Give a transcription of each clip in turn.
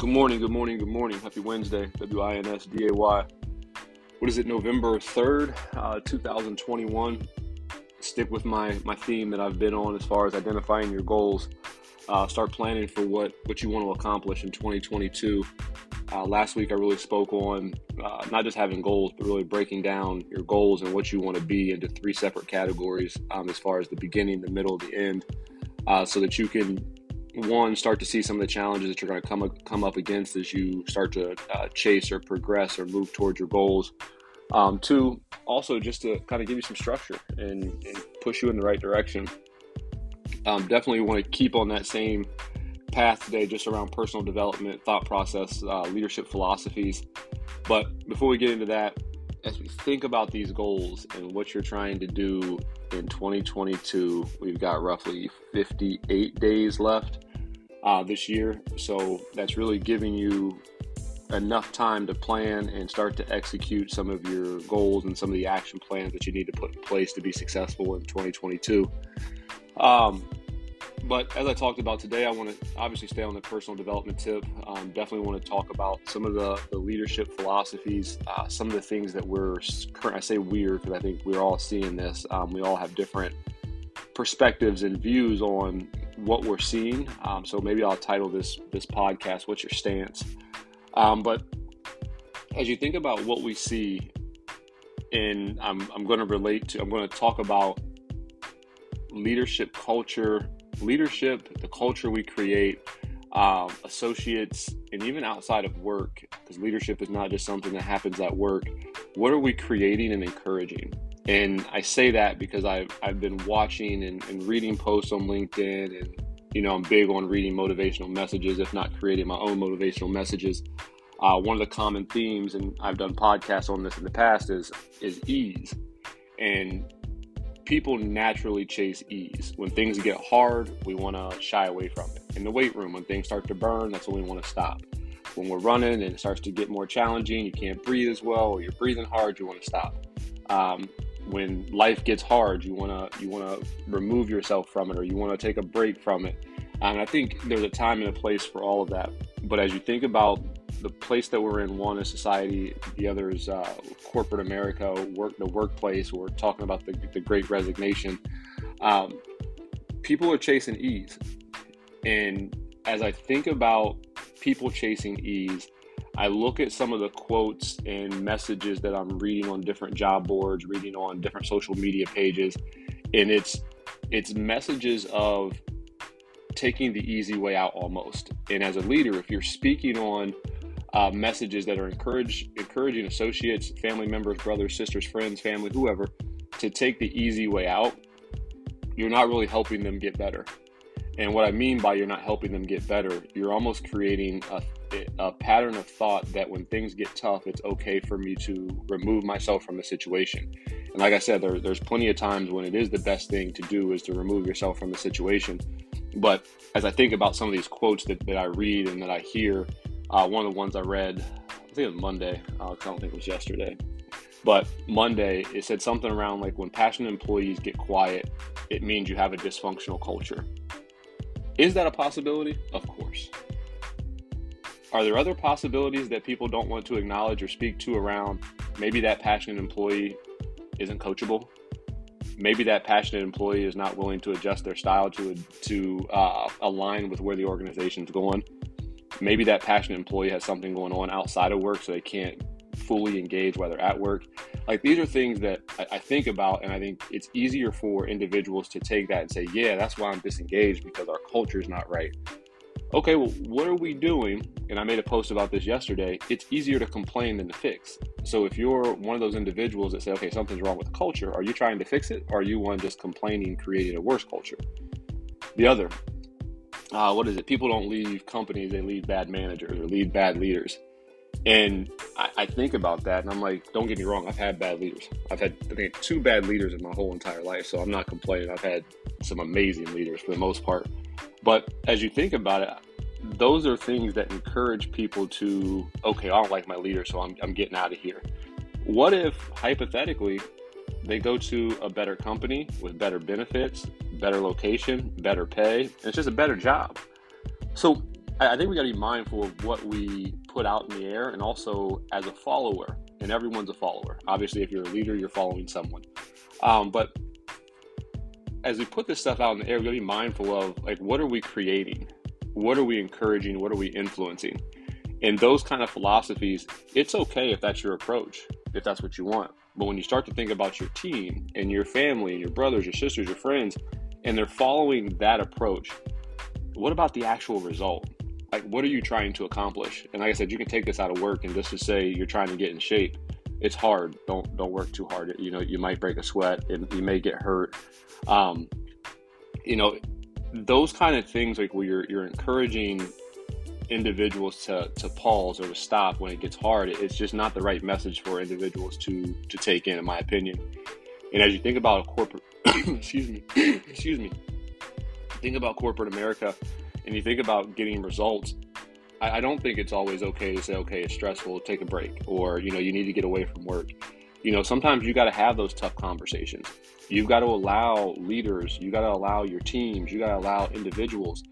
Good morning, good morning, good morning. Happy Wednesday, W I N S D A Y. What is it, November 3rd, uh, 2021? Stick with my, my theme that I've been on as far as identifying your goals. Uh, start planning for what, what you want to accomplish in 2022. Uh, last week, I really spoke on uh, not just having goals, but really breaking down your goals and what you want to be into three separate categories um, as far as the beginning, the middle, the end, uh, so that you can one start to see some of the challenges that you're going to come come up against as you start to uh, chase or progress or move towards your goals. Um, two, also just to kind of give you some structure and, and push you in the right direction. Um, definitely want to keep on that same path today, just around personal development, thought process, uh, leadership philosophies. But before we get into that, as we think about these goals and what you're trying to do in 2022, we've got roughly 58 days left uh, this year. So that's really giving you enough time to plan and start to execute some of your goals and some of the action plans that you need to put in place to be successful in 2022. Um, but as I talked about today, I want to obviously stay on the personal development tip. Um, definitely want to talk about some of the, the leadership philosophies, uh, some of the things that we're current. I say weird because I think we're all seeing this. Um, we all have different perspectives and views on what we're seeing. Um, so maybe I'll title this this podcast "What's Your Stance." Um, but as you think about what we see, and I'm I'm going to relate to, I'm going to talk about leadership culture leadership, the culture we create, um, associates, and even outside of work, because leadership is not just something that happens at work. What are we creating and encouraging? And I say that because I've, I've been watching and, and reading posts on LinkedIn, and you know I'm big on reading motivational messages, if not creating my own motivational messages. Uh, one of the common themes, and I've done podcasts on this in the past, is is ease. And people naturally chase ease. When things get hard, we want to shy away from it. In the weight room, when things start to burn, that's when we want to stop. When we're running and it starts to get more challenging, you can't breathe as well, or you're breathing hard, you want to stop. Um, when life gets hard, you want to you want to remove yourself from it, or you want to take a break from it. And I think there's a time and a place for all of that. But as you think about the place that we're in, one is society, the other is uh, corporate America, work the workplace. We're talking about the, the Great Resignation. Um, people are chasing ease, and as I think about people chasing ease, I look at some of the quotes and messages that I'm reading on different job boards, reading on different social media pages, and it's it's messages of taking the easy way out almost. And as a leader, if you're speaking on uh, messages that are encourage, encouraging associates, family members, brothers, sisters, friends, family, whoever, to take the easy way out, you're not really helping them get better. And what I mean by you're not helping them get better, you're almost creating a, a pattern of thought that when things get tough, it's okay for me to remove myself from the situation. And like I said, there, there's plenty of times when it is the best thing to do is to remove yourself from the situation. But as I think about some of these quotes that, that I read and that I hear, uh, one of the ones I read, I think it was Monday. Uh, I don't think it was yesterday. But Monday, it said something around like when passionate employees get quiet, it means you have a dysfunctional culture. Is that a possibility? Of course. Are there other possibilities that people don't want to acknowledge or speak to around maybe that passionate employee isn't coachable? Maybe that passionate employee is not willing to adjust their style to to uh, align with where the organization's going maybe that passionate employee has something going on outside of work so they can't fully engage while they're at work. Like these are things that I, I, think about, and I think it's easier for individuals to take that and say, yeah, that's why I'm disengaged because our culture is not right. Okay, well, what are we doing? And I made a post about this yesterday. It's easier to complain than to fix. So if you're one of those individuals that say, okay, something's wrong with the culture, are you trying to fix it? Or are you one just complaining, creating a worse culture? The other, uh, what is it? People don't leave companies; they leave bad managers or leave bad leaders. And I, I, think about that, and I'm like, don't get me wrong, I've had bad leaders. I've had I think two bad leaders in my whole entire life, so I'm not complaining. I've had some amazing leaders for the most part. But as you think about it, those are things that encourage people to, okay, I don't like my leader, so I'm, I'm getting out of here. What if, hypothetically, they go to a better company with better benefits, better location, better pay, and it's just a better job. So I think we got to be mindful of what we put out in the air and also as a follower. And everyone's a follower. Obviously, if you're a leader, you're following someone. Um, but as we put this stuff out in the air, we got to be mindful of like, what are we creating? What are we encouraging? What are we influencing? And those kind of philosophies, it's okay if that's your approach, if that's what you want. But when you start to think about your team and your family and your brothers, your sisters, your friends, and they're following that approach, what about the actual result? like what are you trying to accomplish and like i said you can take this out of work and just to say you're trying to get in shape it's hard. Don't don't work too hard. You know you might break a sweat and you may get hurt. Um, you know those kind of things like where you're you're encouraging individuals to to pause or to stop when it gets hard it's just not the right message for individuals to to take in in my opinion. And as you think about a corporate excuse me excuse me think about corporate america and you think about getting results, I, I don't think it's always okay to say, okay, it's stressful, take a break, or you know, you need to get away from work. You know, sometimes you got to have those tough conversations. You've got to allow leaders, you got to allow your teams, you got to allow individuals.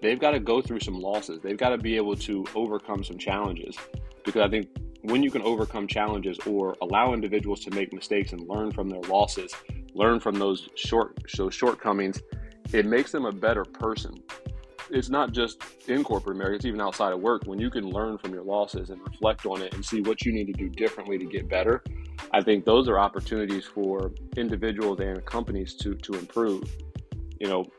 They've got to go through some losses. They've got to be able to overcome some challenges. Because I think when you can overcome challenges or allow individuals to make mistakes and learn from their losses, learn from those short those shortcomings, it makes them a better person it's not just in corporate America, it's even outside of work. When you can learn from your losses and reflect on it and see what you need to do differently to get better, I think those are opportunities for individuals and companies to to improve. You know,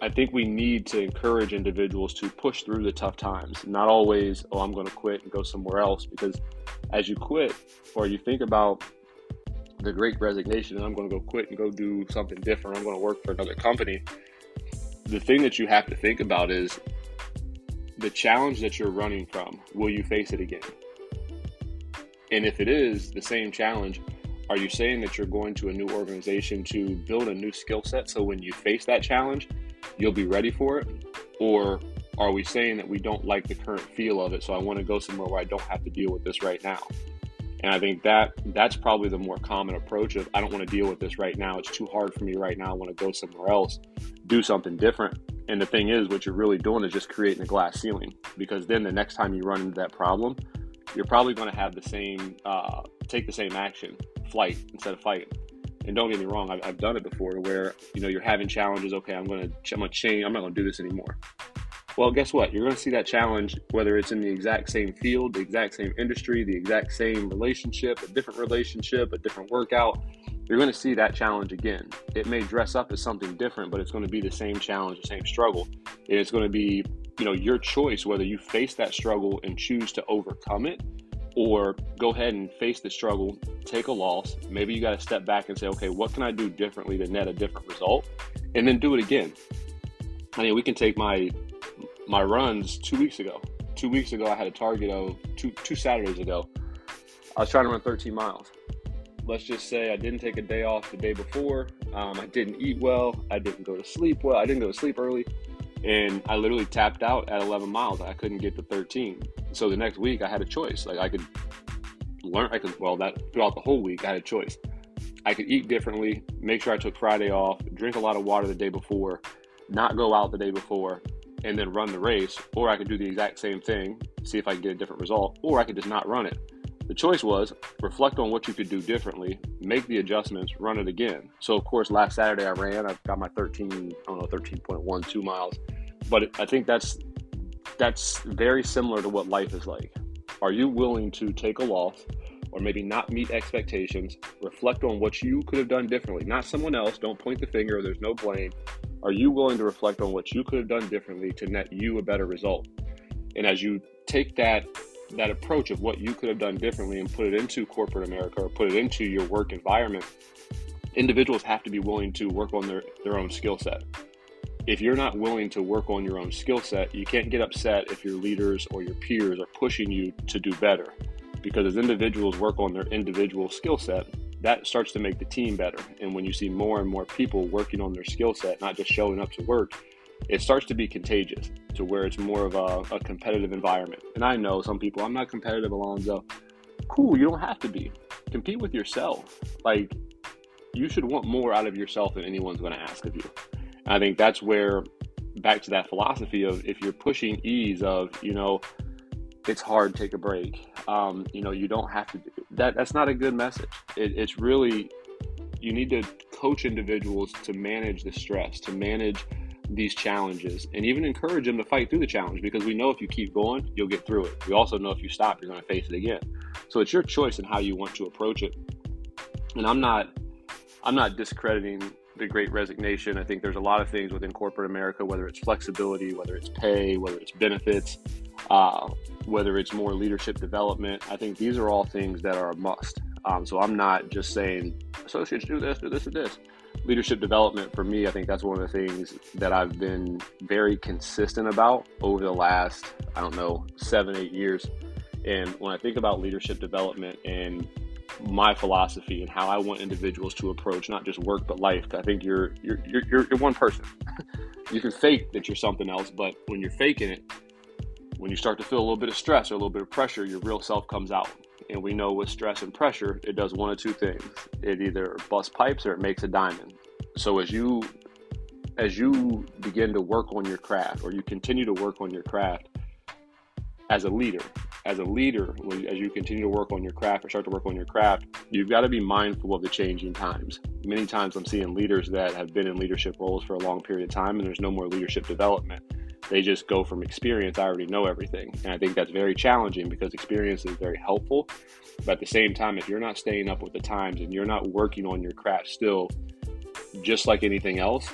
I think we need to encourage individuals to push through the tough times. Not always, oh, I'm going to quit and go somewhere else. Because as you quit or you think about the great resignation and I'm going to go quit and go do something different, I'm going to work for another company the thing that you have to think about is the challenge that you're running from. Will you face it again? And if it is the same challenge, are you saying that you're going to a new organization to build a new skill set so when you face that challenge, you'll be ready for it? Or are we saying that we don't like the current feel of it, so I want to go somewhere where I don't have to deal with this right now? And I think that that's probably the more common approach of I don't want to deal with this right now. It's too hard for me right now. I want to go somewhere else, do something different. And the thing is, what you're really doing is just creating a glass ceiling because then the next time you run into that problem, you're probably going to have the same, uh, take the same action, flight instead of fight. And don't get me wrong, I've, I've done it before where, you know, you're having challenges. Okay, I'm going to, I'm going to change. I'm not going to do this anymore. Well, guess what? You're going to see that challenge, whether it's in the exact same field, the exact same industry, the exact same relationship, a different relationship, a different workout. You're going to see that challenge again. It may dress up as something different, but it's going to be the same challenge, the same struggle. And it's going to be, you know, your choice whether you face that struggle and choose to overcome it or go ahead and face the struggle, take a loss. Maybe you got to step back and say, okay, what can I do differently to net a different result? And then do it again. I mean, we can take my my runs two weeks ago. Two weeks ago, I had a target of two two Saturdays ago. I was trying to run 13 miles. Let's just say I didn't take a day off the day before. Um, I didn't eat well. I didn't go to sleep well. I didn't go to sleep early, and I literally tapped out at 11 miles. I couldn't get to 13. So the next week, I had a choice. Like I could learn. I could well that throughout the whole week, I had a choice. I could eat differently, make sure I took Friday off, drink a lot of water the day before, not go out the day before, and then run the race, or I could do the exact same thing, see if I can get a different result, or I could just not run it. The choice was reflect on what you could do differently, make the adjustments, run it again. So, of course, last Saturday I ran. I got my 13, I don't know, 13.12 miles. But I think that's that's very similar to what life is like. Are you willing to take a loss or maybe not meet expectations? Reflect on what you could have done differently, not someone else. Don't point the finger. There's no blame. Are you willing to reflect on what you could have done differently to net you a better result? And as you take that that approach of what you could have done differently and put it into corporate America or put it into your work environment, individuals have to be willing to work on their, their own skill set. If you're not willing to work on your own skill set, you can't get upset if your leaders or your peers are pushing you to do better. Because as individuals work on their individual skill set, that starts to make the team better. And when you see more and more people working on their skill set, not just showing up to work, it starts to be contagious to where it's more of a, a competitive environment. And I know some people, I'm not competitive, Alonzo. Cool, you don't have to be. Compete with yourself. Like, you should want more out of yourself than anyone's going to ask of you. And I think that's where back to that philosophy of if you're pushing ease of, you know, it's hard, take a break. Um, you know, you don't have to. That that's not a good message. It, it's really you need to coach individuals to manage the stress, to manage these challenges, and even encourage them to fight through the challenge because we know if you keep going, you'll get through it. We also know if you stop, you're going to face it again. So it's your choice in how you want to approach it. And I'm not, I'm not discrediting the great resignation. I think there's a lot of things within corporate America, whether it's flexibility, whether it's pay, whether it's benefits, uh, whether it's more leadership development. I think these are all things that are a must. Um, so I'm not just saying associates do this, do this, or this. Leadership development for me, I think that's one of the things that I've been very consistent about over the last, I don't know, seven, eight years. And when I think about leadership development and my philosophy and how I want individuals to approach not just work but life, I think you're you're you're, you're one person. you can fake that you're something else, but when you're faking it, when you start to feel a little bit of stress or a little bit of pressure, your real self comes out. And we know with stress and pressure, it does one of two things. It either busts pipes or it makes a diamond. So as you as you begin to work on your craft or you continue to work on your craft as a leader, as a leader, as you continue to work on your craft or start to work on your craft, you've got to be mindful of the changing times. Many times I'm seeing leaders that have been in leadership roles for a long period of time and there's no more leadership development they just go from experience, I already know everything. And I think that's very challenging because experience is very helpful. But at the same time, if you're not staying up with the times and you're not working on your craft still, just like anything else,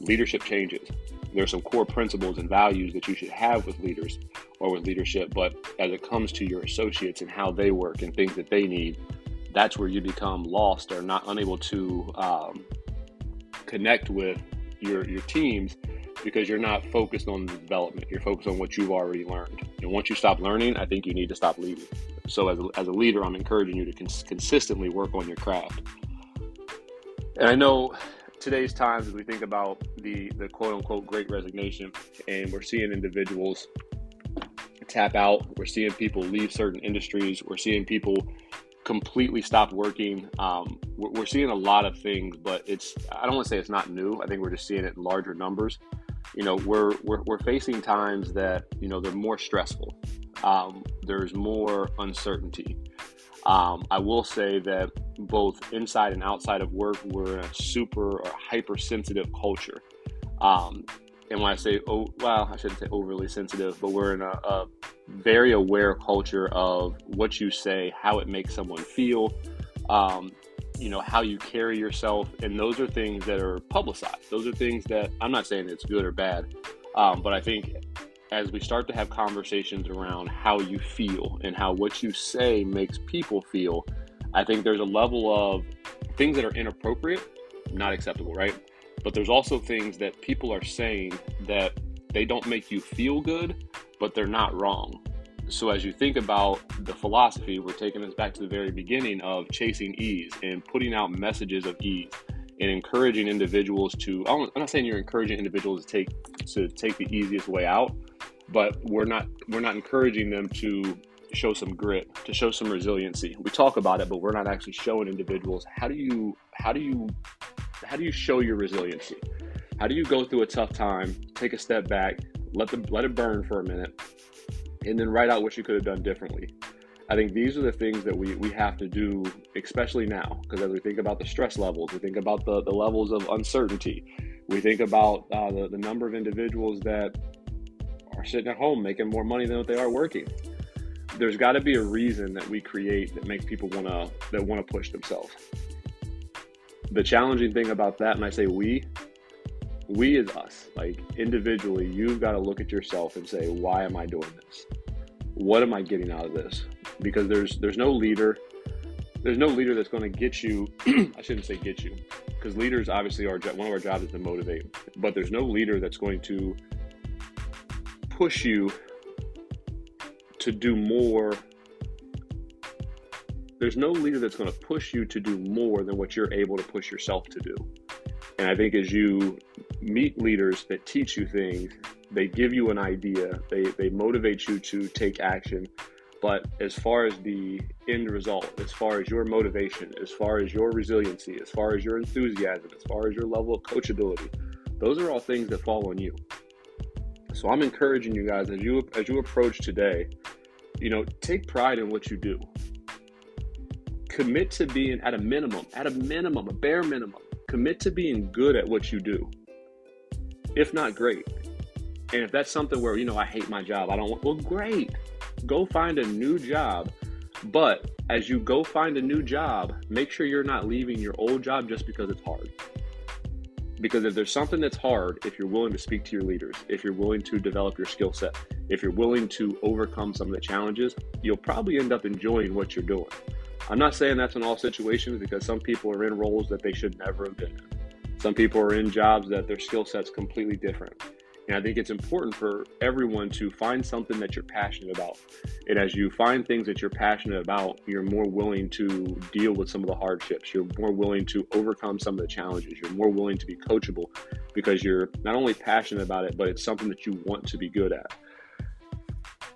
leadership changes. There's some core principles and values that you should have with leaders or with leadership, but as it comes to your associates and how they work and things that they need, that's where you become lost or not unable to um, connect with your your teams because you're not focused on the development. You're focused on what you've already learned. And once you stop learning, I think you need to stop leading. So, as a, as a leader, I'm encouraging you to cons- consistently work on your craft. And I know today's times, as we think about the, the quote unquote great resignation, and we're seeing individuals tap out, we're seeing people leave certain industries, we're seeing people completely stop working. Um, we're, we're, seeing a lot of things, but it's I don't want to say it's not new. I think we're just seeing it in larger numbers. You know we're, we're we're facing times that you know they're more stressful. Um, there's more uncertainty um, i will say that both inside and outside of work we're in a super or hypersensitive culture. Um, and when i say oh well i shouldn't say overly sensitive but we're in a, a very aware culture of what you say how it makes someone feel um, you know how you carry yourself. And those are things that are publicized. Those are things that i'm not saying it's good or bad um, but i think as we start to have conversations around how you feel and how what you say makes people feel i think there's a level of things that are inappropriate not acceptable right but there's also things that people are saying that they don't make you feel good but they're not wrong so, as you think about the philosophy, we're taking us back to the very beginning of chasing ease and putting out messages of ease and encouraging individuals to. I'm not saying you're encouraging individuals to take to take the easiest way out, but we're not we're not encouraging them to show some grit, to show some resiliency. We talk about it, but we're not actually showing individuals how do you how do you how do you show your resiliency? How do you go through a tough time, take a step back, let the let it burn for a minute, and then write out what you could have done differently. I think these are the things that we, we have to do, especially now, because as we think about the stress levels, we think about the, the levels of uncertainty, we think about uh, the, the number of individuals that are sitting at home making more money than what they are working. There's got to be a reason that we create that makes people want to that want to push themselves. The challenging thing about that, and I say we, we is us, like individually, you've got to look at yourself and say, why am I doing this? What am I getting out of this? Because there's there's no leader, there's no leader that's going to get you. I shouldn't say get you, because leaders obviously are one of our jobs is to motivate, but there's no leader that's going to push you to do more. There's no leader that's going to push you to do more than what you're able to push yourself to do. And I think as you meet leaders that teach you things, they give you an idea, they, they motivate you to take action. But as far as the end result, as far as your motivation, as far as your resiliency, as far as your enthusiasm, as far as your level of coachability, Those are all things that fall on you. So I'm encouraging you guys as you as you approach today, you know, take pride in what you do. Commit to being at a minimum, at a minimum, a bare minimum. Commit to being good at what you do. If not great. And if that's something where, you know, I hate my job, I don't want, well, great. Go find a new job. But as you go find a new job, make sure you're not leaving your old job just because it's hard. Because if there's something that's hard, if you're willing to speak to your leaders, if you're willing to develop your skill set, if you're willing to overcome some of the challenges, you'll probably end up enjoying what you're doing. I'm not saying that's in all situations because some people are in roles that they should never have been in. Some people are in jobs that their skill set's completely different. And I think it's important for everyone to find something that you're passionate about. And as you find things that you're passionate about, you're more willing to deal with some of the hardships. You're more willing to overcome some of the challenges. You're more willing to be coachable because you're not only passionate about it, but it's something that you want to be good at.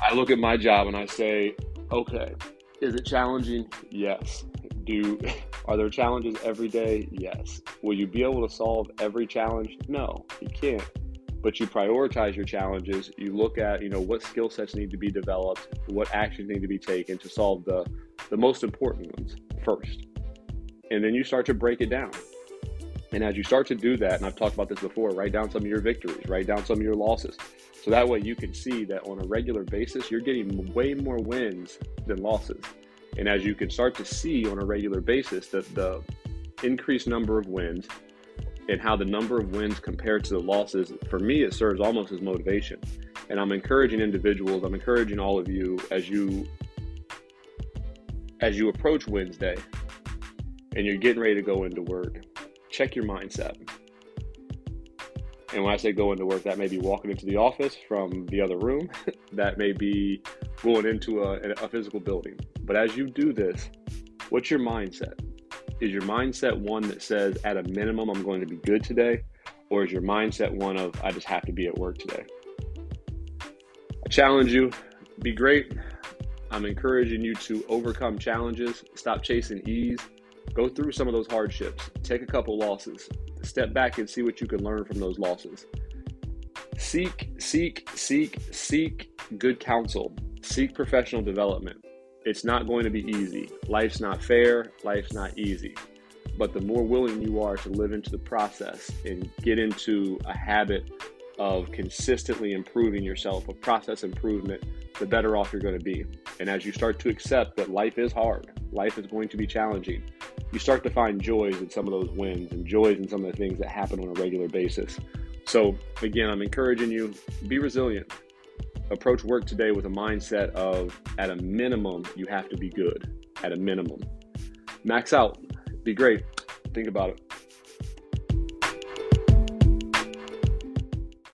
I look at my job and I say, okay, is it challenging? Yes. Do are there challenges every day? Yes. Will you be able to solve every challenge? No, you can't but you prioritize your challenges. You look at, you know, what skill sets need to be developed, what actions need to be taken to solve the, the most important ones first. And then you start to break it down. And as you start to do that, and I've talked about this before, write down some of your victories, write down some of your losses. So that way you can see that on a regular basis, you're getting way more wins than losses. And as you can start to see on a regular basis that the increased number of wins and how the number of wins compared to the losses, for me, it serves almost as motivation. And I'm encouraging individuals, I'm encouraging all of you as you as you approach Wednesday and you're getting ready to go into work, check your mindset. And when I say go into work, that may be walking into the office from the other room. that may be going into a, a physical building. But as you do this, what's your mindset? Is your mindset one that says, at a minimum, I'm going to be good today? Or is your mindset one of, I just have to be at work today? I challenge you, be great. I'm encouraging you to overcome challenges, stop chasing ease, go through some of those hardships, take a couple losses, step back and see what you can learn from those losses. Seek, seek, seek, seek good counsel, seek professional development it's not going to be easy. Life's not fair, life's not easy. But the more willing you are to live into the process and get into a habit of consistently improving yourself, a process improvement, the better off you're going to be. And as you start to accept that life is hard, life is going to be challenging, you start to find joys in some of those wins and joys in some of the things that happen on a regular basis. So, again, I'm encouraging you be resilient, approach work today with a mindset of at a minimum, you have to be good. At a minimum. Max out. Be great. Think about it.